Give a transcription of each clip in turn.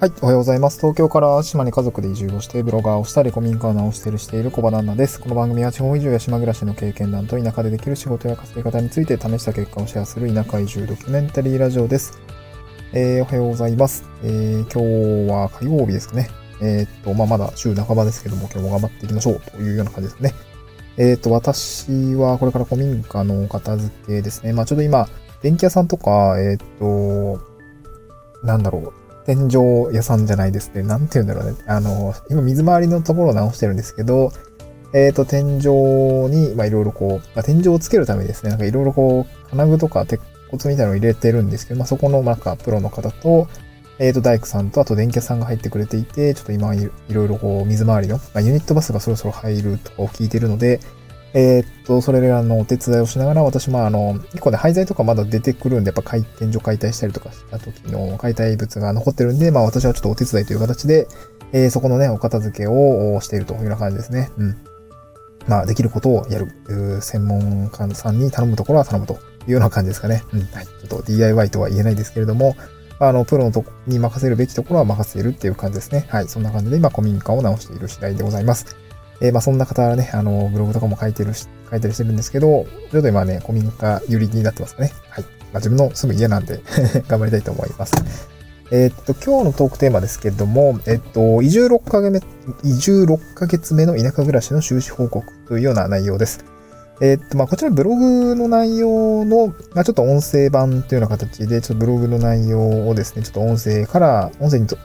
はい、おはようございます。東京から島に家族で移住をして、ブロガーをしたり、古民家を直したりしている小場旦那です。この番組は地方移住や島暮らしの経験談と田舎でできる仕事や稼ぎ方について試した結果をシェアする田舎移住ドキュメンタリーラジオです。えー、おはようございます。えー、今日は火曜日ですかね。えー、っと、まあ、まだ週半ばですけども、今日も頑張っていきましょうというような感じですね。えー、っと、私はこれから古民家の片付けですね。まあ、ちょっと今、電気屋さんとか、えっと、なんだろう、天井屋さんじゃないですね。なんて言うんだろうね。あの、今水回りのところを直してるんですけど、えっ、ー、と、天井に、ま、いろいろこう、まあ、天井をつけるためですね、なんかいろいろこう、金具とか鉄骨みたいなのを入れてるんですけど、まあ、そこの、なんか、プロの方と、えっ、ー、と、大工さんと、あと電気屋さんが入ってくれていて、ちょっと今いろいろこう、水回りの、まあ、ユニットバスがそろそろ入るとかを聞いてるので、えー、っと、それらのお手伝いをしながら、私もあの、結構ね、廃材とかまだ出てくるんで、やっぱ回転所解体したりとかした時の解体物が残ってるんで、まあ私はちょっとお手伝いという形で、えー、そこのね、お片付けをしているというような感じですね。うん。まあ、できることをやる。専門家さんに頼むところは頼むというような感じですかね。うん。はい。ちょっと DIY とは言えないですけれども、あの、プロのとこに任せるべきところは任せるっていう感じですね。はい。そんな感じで今、古民家を直している次第でございます。えー、まあそんな方はね、あの、ブログとかも書いてるし、書いたりしてるんですけど、ちょっと今ね、古民家寄りになってますかね。はい。まあ自分の住む家なんで 頑張りたいと思います。えー、っと、今日のトークテーマですけども、えっと、移住6ヶ月目、移住6ヶ月目の田舎暮らしの収支報告というような内容です。えっと、まあ、こちらブログの内容の、まあ、ちょっと音声版というような形で、ちょっとブログの内容をですね、ちょっと音声から、音声にと、ん？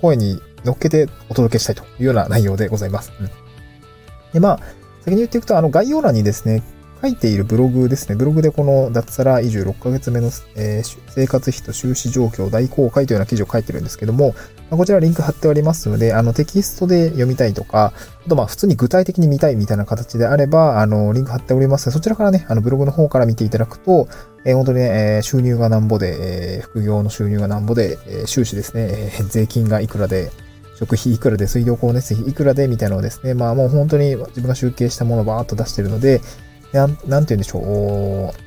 声に乗っけてお届けしたいというような内容でございます。うんで、まあ、先に言っていくと、あの、概要欄にですね、書いているブログですね。ブログでこの脱サラ移住6ヶ月目の、えー、生活費と収支状況大公開というような記事を書いてるんですけども、まあ、こちらリンク貼っておりますので、あのテキストで読みたいとか、あとまあ普通に具体的に見たいみたいな形であれば、あの、リンク貼っておりますので、そちらからね、あのブログの方から見ていただくと、えー、本当にね、えー、収入がなんぼで、え、副業の収入がなんぼで、え、収支ですね、え、税金がいくらで、食費いくらで、水道光熱費いくらで、みたいなのをですね、まあもう本当に自分が集計したものをバーっと出してるので、なん、なんて言うんでしょう。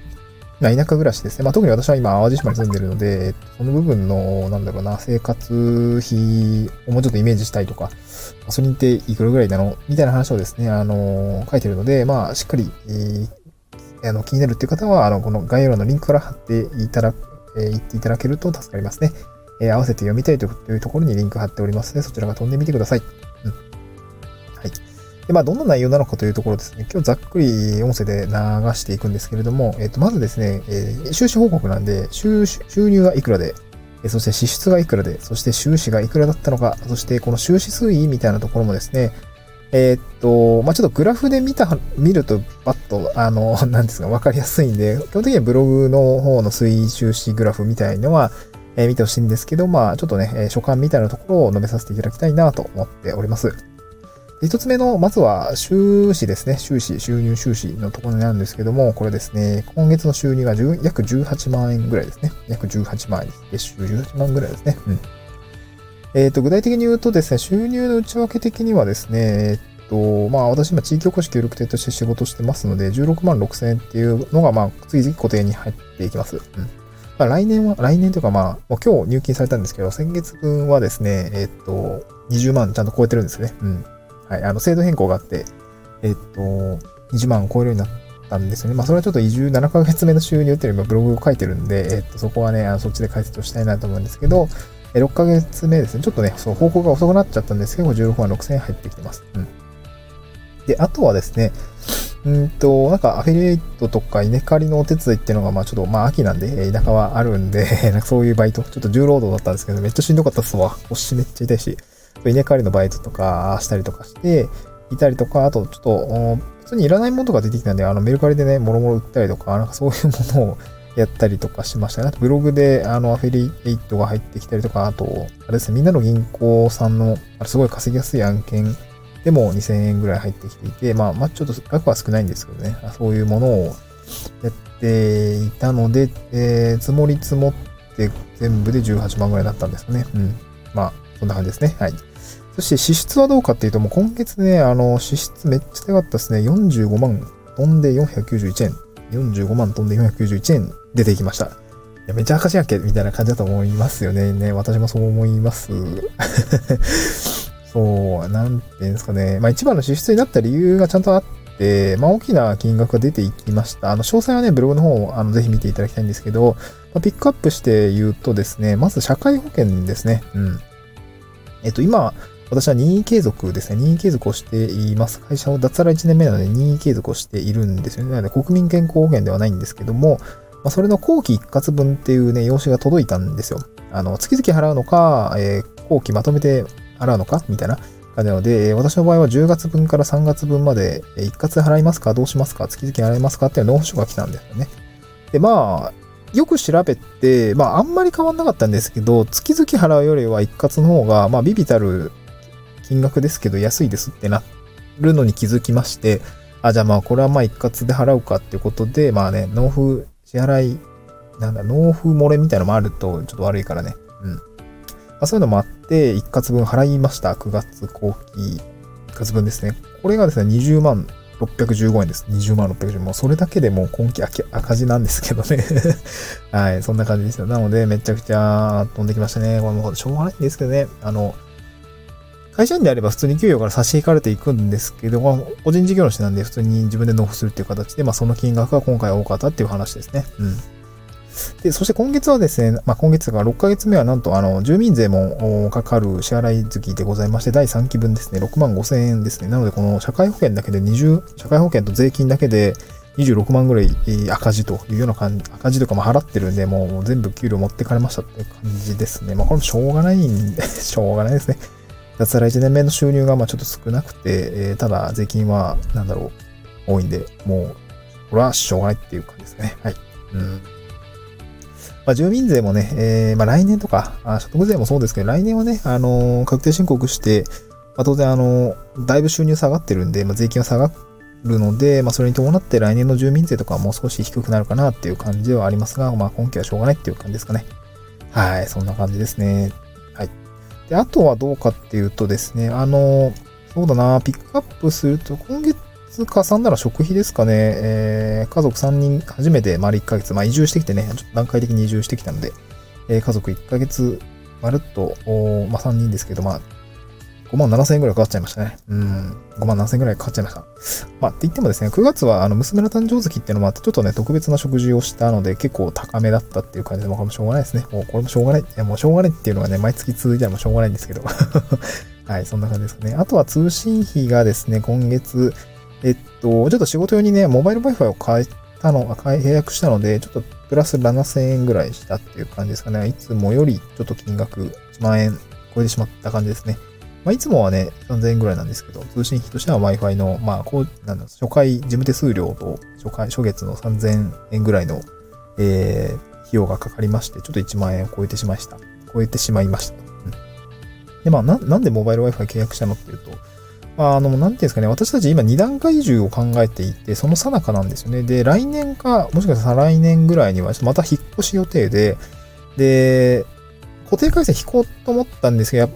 ま、田舎暮らしですね。まあ、特に私は今、淡路島に住んでるので、その部分の、なんだろうな、生活費をもうちょっとイメージしたいとか、ガソリンっていくらぐらいなのみたいな話をですね、あの書いてるので、まあ、しっかり、えー、あの、気になるっていう方は、あの、この概要欄のリンクから貼っていただ、えー、言っていただけると助かりますね。えー、合わせて読みたいというところにリンク貼っておりますので、そちらが飛んでみてください。うん。はい。で、まあ、どんな内容なのかというところですね、今日ざっくり音声で流していくんですけれども、えっ、ー、と、まずですね、えー、収支報告なんで、収収入がいくらで、そして支出がいくらで、そして収支がいくらだったのか、そしてこの収支推移みたいなところもですね、えー、っと、まあ、ちょっとグラフで見た、見ると、パッと、あの、なんですか、わかりやすいんで、基本的にはブログの方の推移収支グラフみたいのは、え、見てほしいんですけど、まあ、ちょっとね、所感みたいなところを述べさせていただきたいなと思っております。一つ目の、まずは収支ですね。収支、収入収支のところになるんですけども、これですね、今月の収入が約18万円ぐらいですね。約18万円です。月収18万ぐらいですね。うん。えっ、ー、と、具体的に言うとですね、収入の内訳的にはですね、えっ、ー、と、まあ私今地域おこし協力隊として仕事してますので、16万6千円っていうのが、まあ次々固定に入っていきます。うん。まあ、来年は、来年というかまあ、もう今日入金されたんですけど、先月分はですね、えっと、20万ちゃんと超えてるんですね。うん。はい。あの、制度変更があって、えっと、20万を超えるようになったんですよね。まあ、それはちょっと移住7ヶ月目の収入っていうのブログを書いてるんで、えっと、そこはね、あのそっちで解説をしたいなと思うんですけど、6ヶ月目ですね。ちょっとね、そう、報告が遅くなっちゃったんですけど、16万6000円入ってきてます。うん。で、あとはですね、うんと、なんかアフィリエイトとか稲刈りのお手伝いっていうのが、まあちょっと、まあ秋なんで、田舎はあるんで、なんかそういうバイト、ちょっと重労働だったんですけど、めっちゃしんどかったっすわ。腰めっちゃ痛いし、稲刈りのバイトとかしたりとかして、いたりとか、あとちょっと、普通にいらないものとか出てきたんで、あのメルカリでね、もろもろ売ったりとか、なんかそういうものをやったりとかしましたね。あとブログであのアフィリエイトが入ってきたりとか、あと、あれですね、みんなの銀行さんの、あれすごい稼ぎやすい案件でも2000円ぐらい入ってきていて、まあ、まあ、ちょっと額は少ないんですけどね、そういうものをやっていたので、えー、積もり積もって全部で18万ぐらいだったんですよね。うん。まあ、そんな感じですね。はい。そして支出はどうかっていうと、もう今月ね、あの、支出めっちゃ高かったですね。45万飛んで491円。45万飛んで491円出てきました。や、めちゃ赤字やんけ、みたいな感じだと思いますよね。ね、私もそう思います。そう、なんていうんですかね。まあ一番の支出になった理由がちゃんとあって、まあ大きな金額が出ていきました。あの、詳細はね、ブログの方をあのぜひ見ていただきたいんですけど、まあ、ピックアップして言うとですね、まず社会保険ですね。うん。えっと、今、私は任意継続ですね。任意継続をしています。会社を脱サラ1年目なので任意継続をしているんですよね。なので国民健康保険ではないんですけども、まあ、それの後期一括分っていうね、用紙が届いたんですよ。あの、月々払うのか、えー、後期まとめて払うのか？みたいな感じなので、私の場合は10月分から3月分まで、一括払いますか？どうしますか？月々払いますか？っていう納付書が来たんですよね。で、まあ、よく調べて、まあ、あんまり変わんなかったんですけど、月々払うよりは一括の方が、まあ、ビビたる金額ですけど安いですってなるのに気づきまして、あ、じゃあまあ、これはまあ一括で払うかっていうことで、まあね、納付支払い、なんだ、納付漏れみたいなのもあるとちょっと悪いからね。うん。まあ、そういうのもあって、一括分払いました。9月後期一括分ですね。これがですね、20万615円です。20万610円。もうそれだけでもう今期赤字なんですけどね はい、そんな感じですよ。なので、めちゃくちゃ飛んできましたね。これもうしょうがないんですけどね。あの、会社員であれば普通に給与から差し引かれていくんですけど、個人事業主なんで普通に自分で納付するっていう形で、まあその金額が今回多かったっていう話ですね。うん。で、そして今月はですね、まあ今月が6ヶ月目はなんと、あの、住民税もかかる支払い月でございまして、第3期分ですね、6万5千円ですね。なので、この社会保険だけで20、社会保険と税金だけで26万ぐらい赤字というような感じ、赤字とかも払ってるんで、もう全部給料持ってかれましたって感じですね。まあこれもしょうがないんで、しょうがないですね。脱サラ1年目の収入がまあちょっと少なくて、えー、ただ税金は、なんだろう、多いんで、もう、これはしょうがないっていう感じですね。はい。うん。まあ、住民税もね、えー、まあ、来年とか、あ所得税もそうですけど、来年はね、あのー、確定申告して、まあ、当然、あのー、だいぶ収入下がってるんで、まあ、税金は下がるので、まあ、それに伴って来年の住民税とかはもう少し低くなるかなっていう感じではありますが、まあ、今期はしょうがないっていう感じですかね。はい、そんな感じですね。はいで、あとはどうかっていうとですね、あの、そうだな、ピックアップすると、今月かさんだら食費ですかね、えー、家族3人初めて丸1ヶ月、まあ移住してきてね、ちょっと段階的に移住してきたので、えー、家族1ヶ月、まるっと、まあ3人ですけど、まあ5万7千円ぐらいかかっちゃいましたね。うん。5万7千円ぐらいかかっちゃいました。まあ、って言ってもですね、9月はあの娘の誕生月っていうのもあって、ちょっとね、特別な食事をしたので、結構高めだったっていう感じで、もうこれもしょうがないですね。もうこれもしょうがない。いや、もうしょうがないっていうのがね、毎月続いたらもうしょうがないんですけど。はい、そんな感じですね。あとは通信費がですね、今月、えっと、ちょっと仕事用にね、モバイル Wi-Fi を変えたの、契約したので、ちょっとプラス7000円ぐらいしたっていう感じですかね。いつもよりちょっと金額1万円超えてしまった感じですね。まあ、いつもはね、3000円ぐらいなんですけど、通信費としては Wi-Fi の、まあ、こう、なんだ、初回事務手数料と初回、初月の3000円ぐらいの、えー、費用がかかりまして、ちょっと1万円を超えてしまいました。超えてしまいました。うん、で、まあな、なんでモバイル Wi-Fi 契約したのっていうと、まあ、あの、なんていうんですかね、私たち今2段階移住を考えていて、その最中なんですよね。で、来年か、もしかしたら来年ぐらいには、また引っ越し予定で、で、固定回線引こうと思ったんですけど、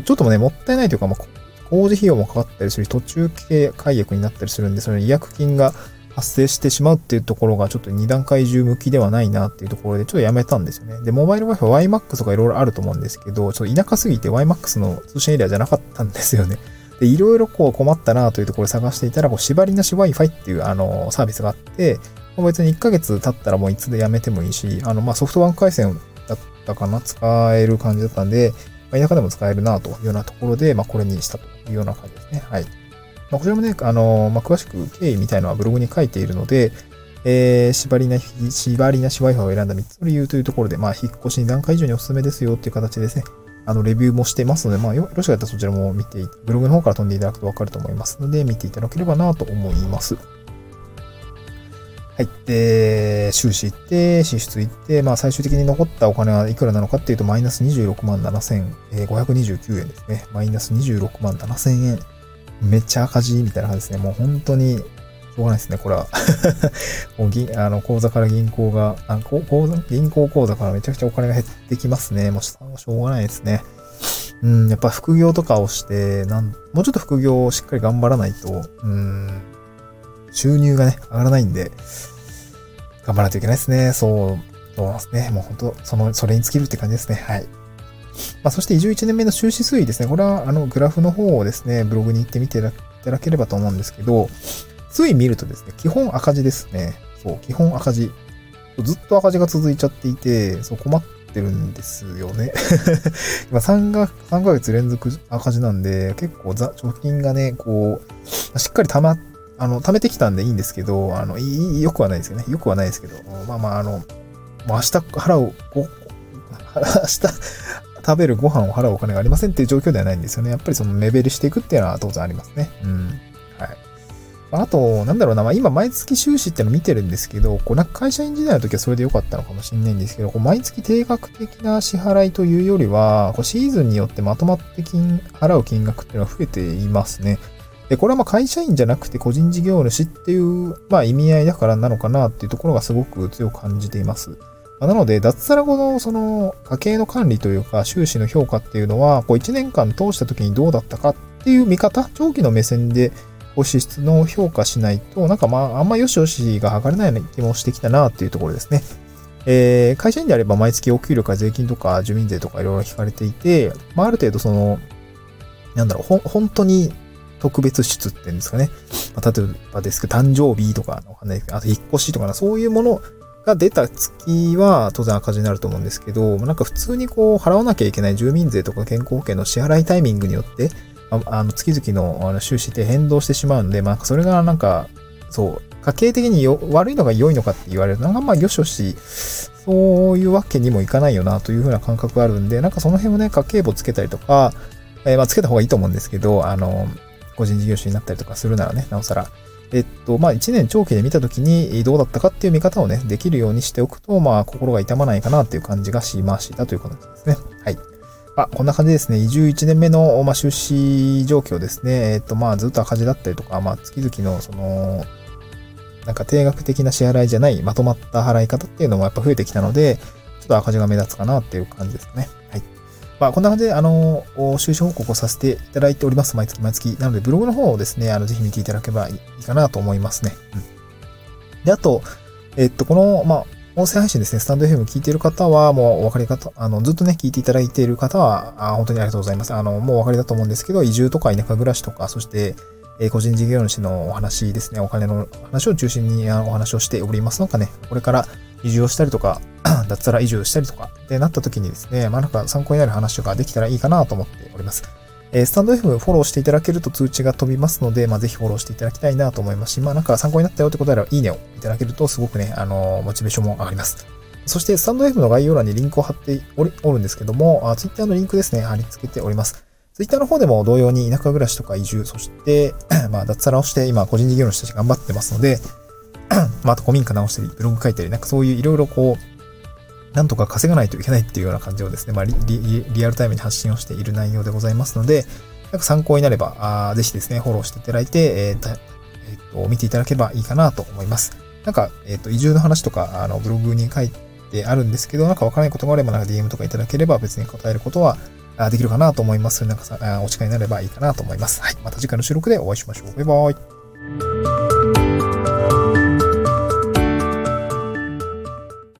ちょっとね、もったいないというか、まあ、工事費用もかかったりする途中経解約になったりするんで、それ違約金が発生してしまうっていうところがちょっと2段階中向きではないなっていうところでちょっとやめたんですよね。で、モバイル Wi-Fi、WiMAX とかいろいろあると思うんですけど、ちょっと田舎すぎて WiMAX の通信エリアじゃなかったんですよね。で、いろいろこう困ったなというところで探していたら、こう縛りなし Wi-Fi っていうあのサービスがあって、別に1ヶ月経ったらもういつでやめてもいいし、あの、まあ、ソフトバンク回線だったかな使える感じだったんで、まあ、田舎でも使えるなというようなところで、まあ、これにしたというような感じですね。はい。まあ、こちらもね、あのまあ、詳しく経緯みたいなのはブログに書いているので、えー、縛りなし、縛りなし Wi-Fi を選んだ3つの理由というところで、まあ、引っ越しに段階以上におすすめですよっていう形ですね。あの、レビューもしてますので、まあ、よろしかったらそちらも見て、ブログの方から飛んでいただくとわかると思いますので、見ていただければなと思います。はい。で、収支行って、支出行って、まあ最終的に残ったお金はいくらなのかっていうと、マイナス26万7529円ですね。マイナス26万7000円。めっちゃ赤字みたいな感じですね。もう本当に、しょうがないですね、これは。もう銀、あの、口座から銀行が、あ口座、銀行口座からめちゃくちゃお金が減ってきますね。もうしょうがないですね。うん、やっぱ副業とかをして、なん、もうちょっと副業をしっかり頑張らないと、うん、収入がね、上がらないんで、頑張らないといけないですね。そう。そうですね。もう本当その、それに尽きるって感じですね。はい。まあ、そして移住1年目の収支推移ですね。これは、あの、グラフの方をですね、ブログに行ってみていただければと思うんですけど、推移見るとですね、基本赤字ですね。そう、基本赤字。ずっと赤字が続いちゃっていて、そう困ってるんですよね。今3が、3ヶ月連続赤字なんで、結構貯金がね、こう、しっかり溜ま、あの、貯めてきたんでいいんですけど、あの、いい、よくはないですよね。よくはないですけど、まあまあ、あの、明日払う、ご 明日食べるご飯を払うお金がありませんっていう状況ではないんですよね。やっぱりその目減りしていくっていうのは当然ありますね。うん。あと、なんだろうな、まあ、今毎月収支っての見てるんですけど、こうなんか会社員時代の時はそれで良かったのかもしれないんですけど、こう毎月定額的な支払いというよりは、こうシーズンによってまとまって金、払う金額っていうのは増えていますね。で、これはま会社員じゃなくて個人事業主っていう、まあ意味合いだからなのかなっていうところがすごく強く感じています。なので、脱サラ後のその家計の管理というか収支の評価っていうのは、こう1年間通した時にどうだったかっていう見方、長期の目線で支出の評価しないと、なんかまあ、あんま良し悪しが測れないような気もしてきたなっていうところですね。えー、会社員であれば毎月お給料か税金とか住民税とかいろいろ引かれていて、まあ、ある程度その、なんだろう、ほ、本当に特別出っていうんですかね。まあ、例えばですけど、誕生日とか、わかんないですけど、あと引っ越しとかなそういうものが出た月は当然赤字になると思うんですけど、なんか普通にこう払わなきゃいけない住民税とか健康保険の支払いタイミングによって、あの、月々の収支って変動してしまうんで、まあ、それがなんか、そう、家計的に悪いのが良いのかって言われると、なんかまあ、よしよし、そういうわけにもいかないよなというふうな感覚があるんで、なんかその辺をね、家計簿つけたりとか、えー、まあ、つけた方がいいと思うんですけど、あの、個人事業主になったりとかするならね、なおさら。えっと、まあ、一年長期で見たときにどうだったかっていう見方をね、できるようにしておくと、まあ、心が痛まないかなっていう感じがしましたということですね。はい。あ、こんな感じですね。移住1年目の、まあ、出資状況ですね。えっ、と、まあ、ずっと赤字だったりとか、まあ、月々の、その、なんか定額的な支払いじゃないまとまった払い方っていうのもやっぱ増えてきたので、ちょっと赤字が目立つかなっていう感じですね。はい。まあ、こんな感じで、あの、収支報告をさせていただいております。毎月毎月。なので、ブログの方をですね、あの、ぜひ見ていただければいいかなと思いますね。うん。で、あと、えっと、この、まあ、音声配信ですね、スタンド FM 聞いている方は、もうお分かり方、あの、ずっとね、聞いていただいている方は、あ本当にありがとうございます。あの、もうお分かりだと思うんですけど、移住とか田舎暮らしとか、そして、え、個人事業主のお話ですね、お金の話を中心にお話をしておりますのかね、これから移住をしたりとか、脱サラ移住したりとか、で、なった時にですね、まあなんか参考になる話ができたらいいかなと思っております。え、スタンド FM フォローしていただけると通知が飛びますので、まあ、ぜひフォローしていただきたいなと思いますし、まあ、なんか参考になったよってことであれば、いいねをいただけるとすごくね、あの、モチベーションも上がります。そして、スタンド F の概要欄にリンクを貼っておりおるんですけども、あ Twitter のリンクですね、貼り付けております。Twitter の方でも同様に田舎暮らしとか移住、そして、まあ、脱サラをして今、個人事業主たち頑張ってますので、まあ、あと古民家直したり、ブログ書いたり、なんかそういういろいろこう、なんとか稼がないといけないっていうような感じをですね、まあリ、リアルタイムに発信をしている内容でございますので、なんか参考になれば、あぜひですね、フォローしていただいて、えーえー、と見ていただければいいかなと思います。なんか、えっ、と、移住の話とか、あの、ブログに書いて、あるんですけど、なんかわからないことがあれば、なんか DM とかいただければ別に答えることはできるかなと思います。なんかさ、お力になればいいかなと思います。はい。また次回の収録でお会いしましょう。バイバイ。